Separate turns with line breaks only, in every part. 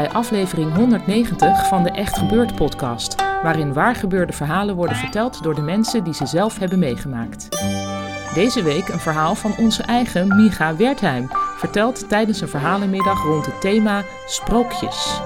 Bij aflevering 190 van de Echt Gebeurd podcast, waarin waargebeurde verhalen worden verteld door de mensen die ze zelf hebben meegemaakt. Deze week een verhaal van onze eigen Micha Wertheim, verteld tijdens een verhalenmiddag rond het thema sprookjes.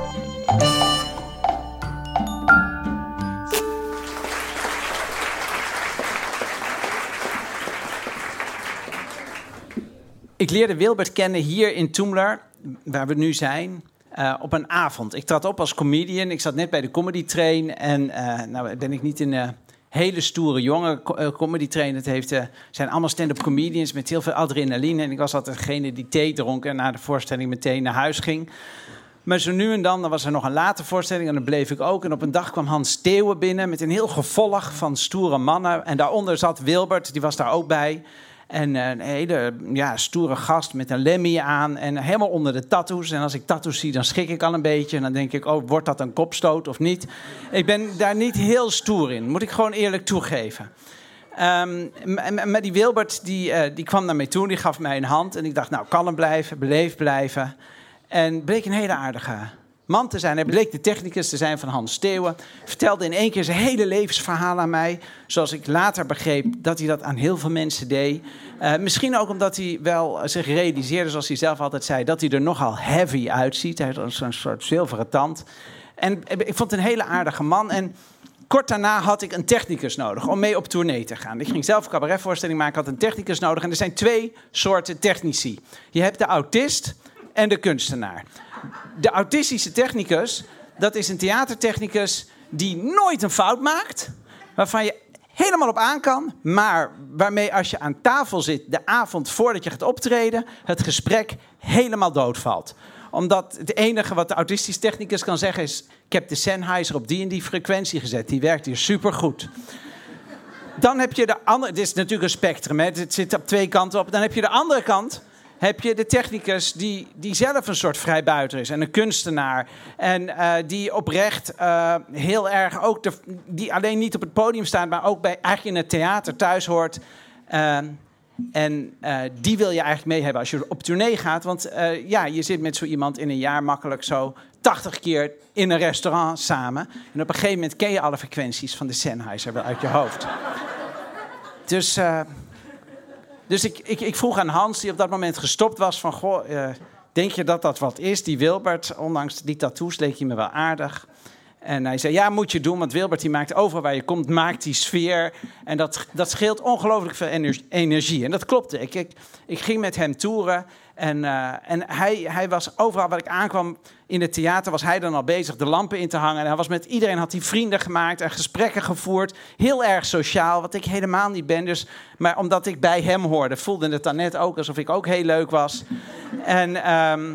Ik leerde Wilbert kennen hier in Toemler, waar we nu zijn, eh, op een avond. Ik trad op als comedian. Ik zat net bij de comedy train. En eh, nou ben ik niet een hele stoere jonge eh, comedy train. Het heeft, zijn allemaal stand-up comedians met heel veel adrenaline. En ik was altijd degene die thee dronk en na de voorstelling meteen naar huis ging. Maar zo nu en dan, dan was er nog een late voorstelling en dan bleef ik ook. En op een dag kwam Hans Steeuwen binnen met een heel gevolg van stoere mannen. En daaronder zat Wilbert, die was daar ook bij. En eh, een hele ja, stoere gast met een lemmy aan en helemaal onder de tattoos. En als ik tattoos zie, dan schrik ik al een beetje. En dan denk ik, oh, wordt dat een kopstoot of niet? Ik ben daar niet heel stoer in, moet ik gewoon eerlijk toegeven. Ehm, m- m- maar die Wilbert, die, eh, die kwam naar mij toe, die gaf mij een hand. En ik dacht, nou, kalm blijven, beleefd blijven. En bleek een hele aardige man te zijn. Hij bleek de technicus te zijn van Hans Steeuwen. Vertelde in één keer zijn hele levensverhaal aan mij. Zoals ik later begreep dat hij dat aan heel veel mensen deed. Eh, misschien ook omdat hij wel zich realiseerde, zoals hij zelf altijd zei, dat hij er nogal heavy uitziet. Hij had zo'n soort zilveren tand. En ik vond het een hele aardige man. En kort daarna had ik een technicus nodig om mee op tournee te gaan. Ik ging zelf een cabaretvoorstelling maken, had een technicus nodig. En er zijn twee soorten technici. Je hebt de autist en de kunstenaar. De autistische technicus, dat is een theatertechnicus die nooit een fout maakt, waarvan je helemaal op aan kan, maar waarmee als je aan tafel zit de avond voordat je gaat optreden, het gesprek helemaal doodvalt omdat het enige wat de autistische technicus kan zeggen is... ik heb de Sennheiser op die en die frequentie gezet. Die werkt hier supergoed. Dan heb je de andere... Dit is natuurlijk een spectrum, hè. het zit op twee kanten op. Dan heb je de andere kant heb je de technicus die, die zelf een soort vrijbuiter is en een kunstenaar. En eh, die oprecht eh, heel erg ook, de, die alleen niet op het podium staat, maar ook bij, eigenlijk in het theater thuis hoort. Ehm, en eh, die wil je eigenlijk mee hebben als je op tournee gaat. Want eh, ja, je zit met zo iemand in een jaar makkelijk zo 80 keer in een restaurant samen. En op een gegeven moment ken je alle frequenties van de Sennheiser wel uit je hoofd. Dus, eh, dus ik, ik, ik vroeg aan Hans, die op dat moment gestopt was, van... Goh, eh, denk je dat dat wat is, die Wilbert? Ondanks die tattoos leek hij me wel aardig. En hij zei, ja, moet je doen, want Wilbert die maakt overal waar je komt, maakt die sfeer. En dat, dat scheelt ongelooflijk veel ener- energie. En dat klopte. Ik, ik, ik ging met hem toeren en, eh, en hij, hij was overal waar ik aankwam in het theater, was hij dan al bezig de lampen in te hangen. En hij was met iedereen, had hij vrienden gemaakt en gesprekken gevoerd. Heel erg sociaal, wat ik helemaal niet ben. Dus, maar omdat ik bij hem hoorde, voelde het dan net ook alsof ik ook heel leuk was. En... ehm,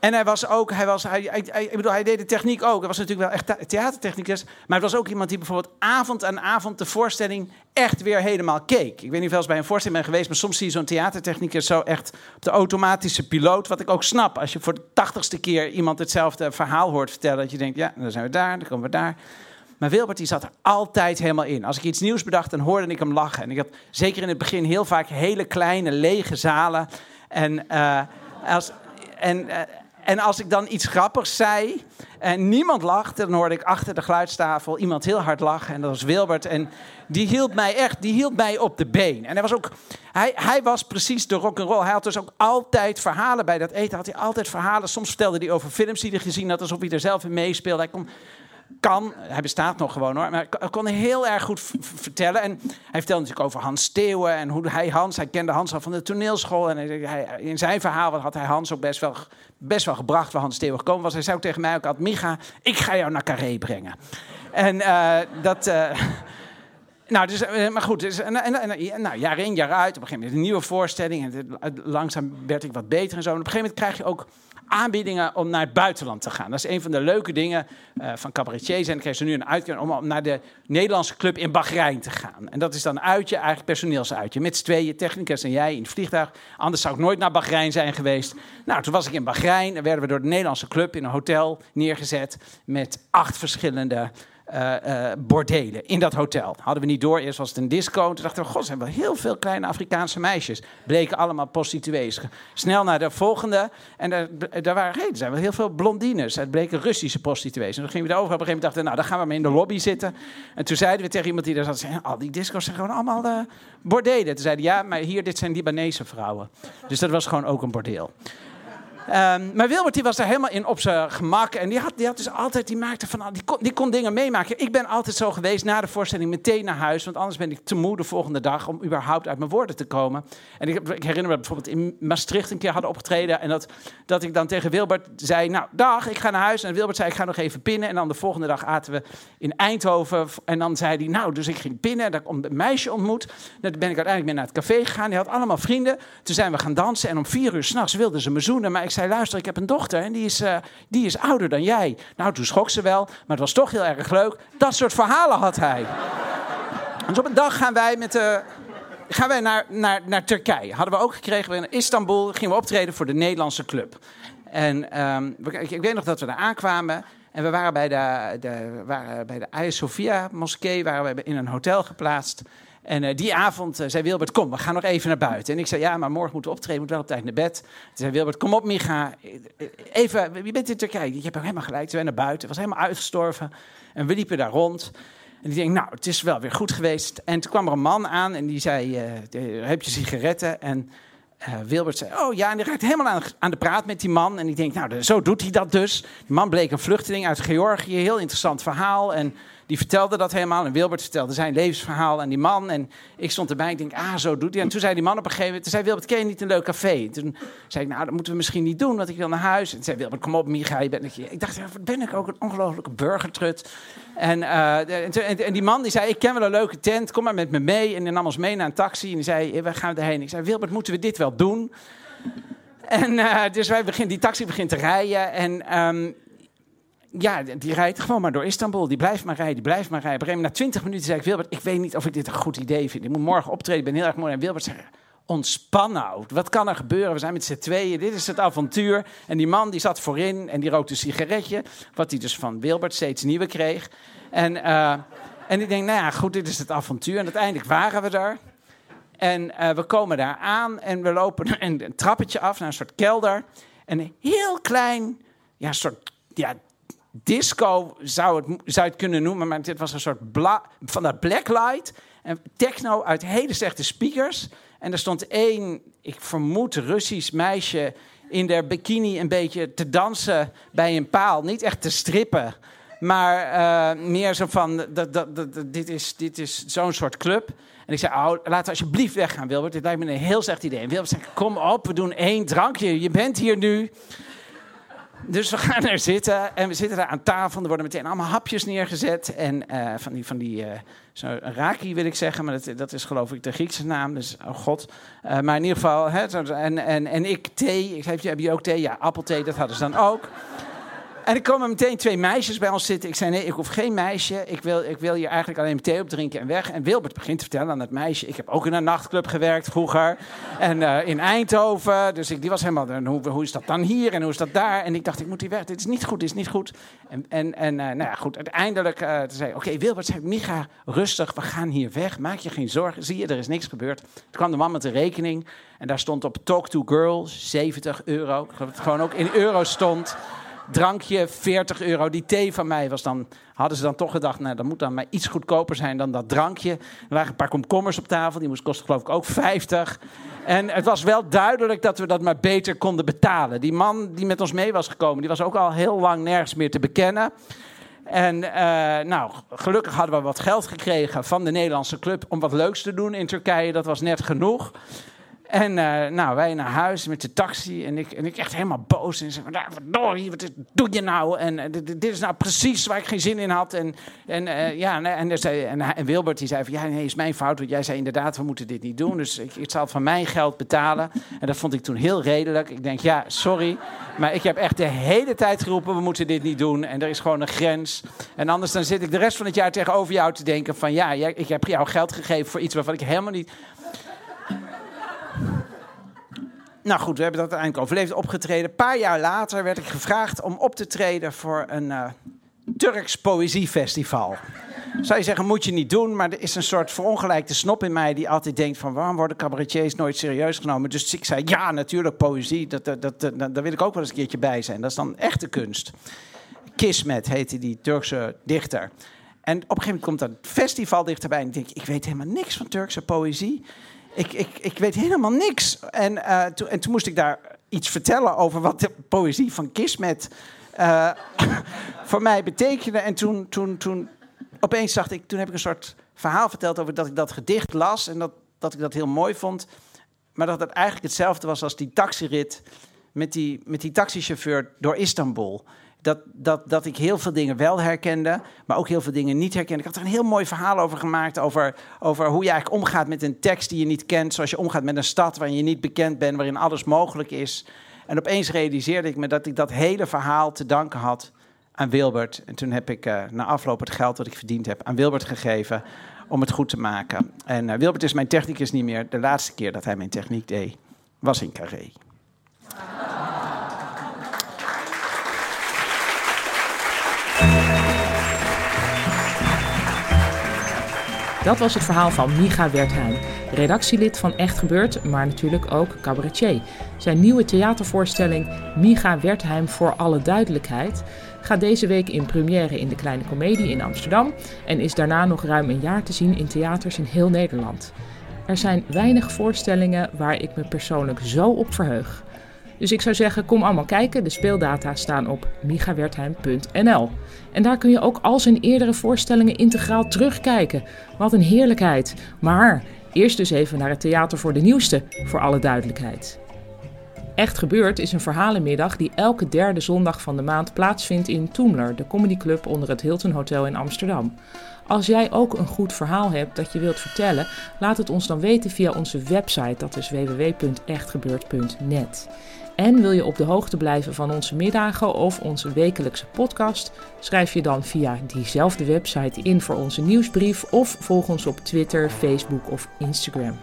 en hij was ook, hij, was, hij, ik bedoel, hij deed de techniek ook. Hij was natuurlijk wel echt thea- theatertechnicus. Maar het was ook iemand die bijvoorbeeld avond aan avond de voorstelling echt weer helemaal keek. Ik weet niet of wel eens bij een voorstelling bent geweest, maar soms zie je zo'n theatertechnicus zo echt op de automatische piloot. Wat ik ook snap. Als je voor de tachtigste keer iemand hetzelfde verhaal hoort vertellen, dat je denkt, ja, dan zijn we daar, dan komen we daar. Maar Wilbert die zat er altijd helemaal in. Als ik iets nieuws bedacht, dan hoorde ik hem lachen. En ik had zeker in het begin heel vaak hele kleine, lege zalen. En, eh, als, en, eh, en als ik dan iets grappigs zei en niemand lachte, dan hoorde ik achter de geluidstafel iemand heel hard lachen. En dat was Wilbert. En die hield mij echt, die hield mij op de been. En hij was ook, hij, hij was precies de rock'n'roll. Hij had dus ook altijd verhalen bij dat eten. Had hij altijd verhalen. Soms vertelde hij over films die hij gezien had, alsof hij er zelf in meespeelde. Hij kon kan, hij bestaat nog gewoon hoor, maar hij kon heel erg goed vertellen. En hij vertelde natuurlijk over Hans Steeuwen en hoe hij Hans, hij kende Hans al van de toneelschool. En hij, in zijn verhaal had hij Hans ook best wel, best wel gebracht waar Hans Steeuwen gekomen was. Hij zei ook tegen mij ook altijd, Micha, ik ga jou naar Carré brengen. En uh, dat... Uh, nou, dus, maar goed, dus, en, nou, jaar in, jaar uit. Op een gegeven moment een nieuwe voorstelling. En langzaam werd ik wat beter en zo. En op een gegeven moment krijg je ook aanbiedingen om naar het buitenland te gaan. Dat is een van de leuke dingen uh, van cabaretiers. En ik kreeg ze nu een uitkering om, naar de Nederlandse club in Bahrein te gaan. En dat is dan uitje, eigenlijk personeelsuitje. Met z'n tweeën, technicus en jij in het vliegtuig. Anders zou ik nooit naar Bahrein zijn geweest. Nou, toen was ik in Bahrein en werden we door de Nederlandse club in een hotel neergezet. Met acht verschillende uh, bordelen in dat hotel. Hadden we niet door. Eerst was het een disco. Toen dachten we, god, zijn wel heel veel kleine Afrikaanse meisjes. Bleken allemaal prostituees. Snel naar de volgende. En daar, daar waren, hey, zijn wel heel veel blondines. Het bleken Russische prostituees. En dan gingen we daarover. Op een gegeven moment dachten we, nou, dan gaan we maar in de lobby zitten. En toen zeiden we tegen iemand die daar zat, al die disco's zijn gewoon allemaal uh, bordelen. Toen zeiden ja, maar hier, dit zijn Libanese vrouwen. Dus dat was gewoon ook een bordeel. Um, maar Wilbert die was daar helemaal in op zijn gemak. En die had, die had dus altijd, die maakte van, die kon, die kon dingen meemaken. Ik ben altijd zo geweest na de voorstelling meteen naar huis. Want anders ben ik te moe de volgende dag om überhaupt uit mijn woorden te komen. En ik, ik herinner me bijvoorbeeld in Maastricht een keer hadden opgetreden. En dat, dat ik dan tegen Wilbert zei, nou dag, ik ga naar huis. En Wilbert zei, ik ga nog even pinnen. En dan de volgende dag aten we in Eindhoven. En dan zei hij, nou, dus ik ging pinnen. En ik een meisje ontmoet. Dan ben ik uiteindelijk mee naar het café gegaan. Die had allemaal vrienden. Toen zijn we gaan dansen. En om vier uur s'nachts wilden ze me zoenen. Maar zei, zei, luister, ik heb een dochter en die is, uh, die is ouder dan jij. Nou, toen schrok ze wel, maar het was toch heel erg leuk. Dat soort verhalen had hij. dus op een dag gaan wij met de... Gaan wij naar, naar, naar Turkije. Hadden we ook gekregen. In Istanbul gingen we optreden voor de Nederlandse club. En ik, ik weet nog dat we daar aankwamen. En we waren bij de, de, waren bij de Hagia Sophia moskee waren we in een hotel geplaatst. En uh, die avond uh, zei Wilbert, kom, we gaan nog even naar buiten. En ik zei, ja, maar morgen moeten we optreden, moet wel op tijd naar bed. Toen zei Wilbert, kom op Micha, even, je bent in Turkije. Je hebt helemaal gelijk, we zijn naar buiten, het was helemaal uitgestorven. En we liepen daar rond. En die denk, nou, het is wel weer goed geweest. En toen kwam er een man aan en die zei, heb je sigaretten? En Wilbert zei, oh ja, en die raakt helemaal aan, aan, de praat met die man. En ik denk, nou, zo doet hij dat dus. Die man bleek een vluchteling uit Georgië, heel interessant verhaal. En die vertelde dat helemaal. En Wilbert vertelde zijn levensverhaal aan die man. En ik stond erbij. Ik denk, ah, zo doet hij. En toen zei die man op een gegeven moment... Toen zei Wilbert, ken je niet een leuk café? toen zei ik, nou, dat moeten we misschien niet doen, want ik wil naar huis. En zei Wilbert, kom op, Micha, je bent Ik dacht, ben ik ook een ongelofelijke burgertrut. En, uh, en, die man die zei, ik ken wel een leuke tent, kom maar met me mee. En die nam ons mee naar een taxi en die zei, gaan we erheen? Ik zei, Wilbert, moeten we dit wel doen? En uh, dus wij begin, die taxi begint te rijden. En um, ja, die rijdt gewoon maar door Istanbul. Die blijft maar rijden, die blijft maar rijden. Op na 20 minuten zei ik, Wilbert, ik weet niet of ik dit een goed idee vind. Ik moet morgen optreden, ik ben heel erg mooi. En Wilbert zei, ontspan nou. Wat kan er gebeuren? We zijn met z'n tweeën, dit is het avontuur. En die man die zat voorin en die rookte een sigaretje. Wat hij dus van Wilbert steeds nieuwe kreeg. En, uh, en ik denk, nou ja, goed, dit is het avontuur. En uiteindelijk waren we daar. En uh, we komen daar aan en we lopen een, een trappetje af naar een soort kelder. En een heel klein, ja, soort ja, disco zou het, zou het kunnen noemen, maar dit was een soort bla, van dat blacklight. En techno uit hele slechte speakers. En er stond één, ik vermoed, Russisch meisje in der bikini een beetje te dansen bij een paal. Niet echt te strippen, maar uh, meer zo van, dat, dat, dat, dit is, dit is zo'n soort club. En ik zei, we alsjeblieft weggaan, Wilbert. Dit lijkt me een heel slecht idee. En Wilbert zei, kom op, we doen één drankje. Je bent hier nu. Dus we gaan er zitten en we zitten daar aan tafel. Er worden meteen allemaal hapjes neergezet. En uh, van die, van die uh, zo raki wil ik zeggen, maar dat, dat is geloof ik de Griekse naam. Dus, oh god. Uh, maar in ieder geval, hè, en, en, en ik thee. Ik heb je ook thee? Ja, appelthee, dat hadden ze dan ook. En er komen meteen twee meisjes bij ons zitten. Ik zei, nee, ik hoef geen meisje. Ik wil, ik wil hier eigenlijk alleen thee op drinken en weg. En Wilbert begint te vertellen aan dat meisje. Ik heb ook in een nachtclub gewerkt vroeger. En uh, in Eindhoven. Dus ik, die was helemaal, hoe, hoe is dat dan hier en hoe is dat daar? En ik dacht, ik moet hier weg. Dit is niet goed, dit is niet goed. En, en, en uh, nou ja, goed, uiteindelijk uh, zei oké, Wilbert zei, Micha, rustig, we gaan hier weg. Maak je geen zorgen. Zie je, er is niks gebeurd. Toen kwam de man met de rekening. En daar stond op Talk to Girl 70 euro. Dat het gewoon ook in euro stond drankje 40 euro. Die thee van mij was dan, hadden ze dan toch gedacht, nou, dat moet dan maar iets goedkoper zijn dan dat drankje. Er lagen een paar komkommers op tafel, die moest kosten geloof ik ook 50. En het was wel duidelijk dat we dat maar beter konden betalen. Die man die met ons mee was gekomen, die was ook al heel lang nergens meer te bekennen. En uh, nou, gelukkig hadden we wat geld gekregen van de Nederlandse club om wat leuks te doen in Turkije. Dat was net genoeg. En uh, nou, wij naar huis met de taxi. En ik, en ik echt helemaal boos. En zeg, nou, verdorie, wat doe je nou? En uh, dit, is nou precies waar ik geen zin in had. En, en, uh, ja, en, en, en, Wilbert die zei van, ja, nee, is mijn fout. Want jij zei inderdaad, we moeten dit niet doen. Dus ik, ik zal van mijn geld betalen. En dat vond ik toen heel redelijk. Ik denk, ja, sorry. Maar ik heb echt de hele tijd geroepen, we moeten dit niet doen. En er is gewoon een grens. En anders dan zit ik de rest van het jaar tegenover jou te denken van... ja, ik heb jou geld gegeven voor iets waarvan ik helemaal niet... Nou goed, we hebben dat uiteindelijk overleefd, opgetreden. Een paar jaar later werd ik gevraagd om op te treden voor een uh, Turks poëziefestival. Zou je zeggen, moet je niet doen, maar er is een soort verongelijkte snop in mij die altijd denkt van waarom worden cabaretiers nooit serieus genomen? Dus ik zei, ja, natuurlijk, poëzie, dat, dat, dat, dat, daar wil ik ook wel eens een keertje bij zijn. Dat is dan echte kunst. Kismet heette die Turkse dichter. En op een gegeven moment komt dat festival dichterbij en ik denk, ik weet helemaal niks van Turkse poëzie. Ik, ik, ik weet helemaal niks. En, to, en toen moest ik daar iets vertellen over wat de poëzie van Kismet uh, voor mij betekende. En toen, toen, toen opeens dacht ik, toen heb ik een soort verhaal verteld over dat ik dat gedicht las en dat, dat ik dat heel mooi vond. Maar dat het eigenlijk hetzelfde was als die taxirit met die, met die taxichauffeur door Istanbul dat, dat, dat ik heel veel dingen wel herkende, maar ook heel veel dingen niet herkende. Ik had er een heel mooi verhaal over gemaakt, over, over hoe je eigenlijk omgaat met een tekst die je niet kent, zoals je omgaat met een stad waarin je niet bekend bent, waarin alles mogelijk is. En opeens realiseerde ik me dat ik dat hele verhaal te danken had aan Wilbert. En toen heb ik uh, na afloop het geld dat ik verdiend heb aan Wilbert gegeven om het goed te maken. En uh, Wilbert is mijn technicus niet meer. De laatste keer dat hij mijn techniek deed, was in Carré.
Dat was het verhaal van Micha Wertheim, redactielid van Echt Gebeurd, maar natuurlijk ook cabaretier. Zijn nieuwe theatervoorstelling Micha Wertheim voor alle duidelijkheid gaat deze week in première in de Kleine Comedie in Amsterdam en is daarna nog ruim een jaar te zien in theaters in heel Nederland. Er zijn weinig voorstellingen waar ik me persoonlijk zo op verheug. Dus ik zou zeggen, kom allemaal kijken. De speeldata staan op migawertheim.nl. En daar kun je ook al zijn eerdere voorstellingen integraal terugkijken. Wat een heerlijkheid. Maar eerst dus even naar het Theater voor de Nieuwste, voor alle duidelijkheid. Echt Gebeurd is een verhalenmiddag die elke derde zondag van de maand plaatsvindt in Toemler, de comedyclub onder het Hilton Hotel in Amsterdam. Als jij ook een goed verhaal hebt dat je wilt vertellen, laat het ons dan weten via onze website, dat is www.echtgebeurd.net. En wil je op de hoogte blijven van onze middagen of onze wekelijkse podcast? Schrijf je dan via diezelfde website in voor onze nieuwsbrief of volg ons op Twitter, Facebook of Instagram.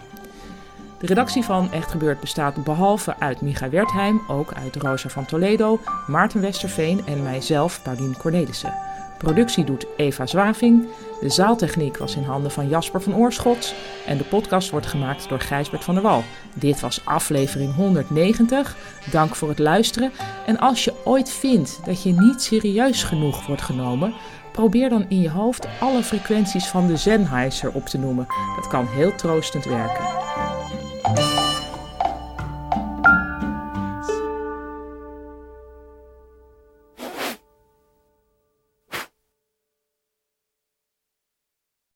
De redactie van Echt Gebeurd bestaat behalve uit Micha Wertheim ook uit Rosa van Toledo, Maarten Westerveen en mijzelf, Paulien Cornelissen. Productie doet Eva Zwaving. De zaaltechniek was in handen van Jasper van Oorschot. En de podcast wordt gemaakt door Gijsbert van der Wal. Dit was aflevering 190. Dank voor het luisteren. En als je ooit vindt dat je niet serieus genoeg wordt genomen, probeer dan in je hoofd alle frequenties van de Sennheiser op te noemen. Dat kan heel troostend werken.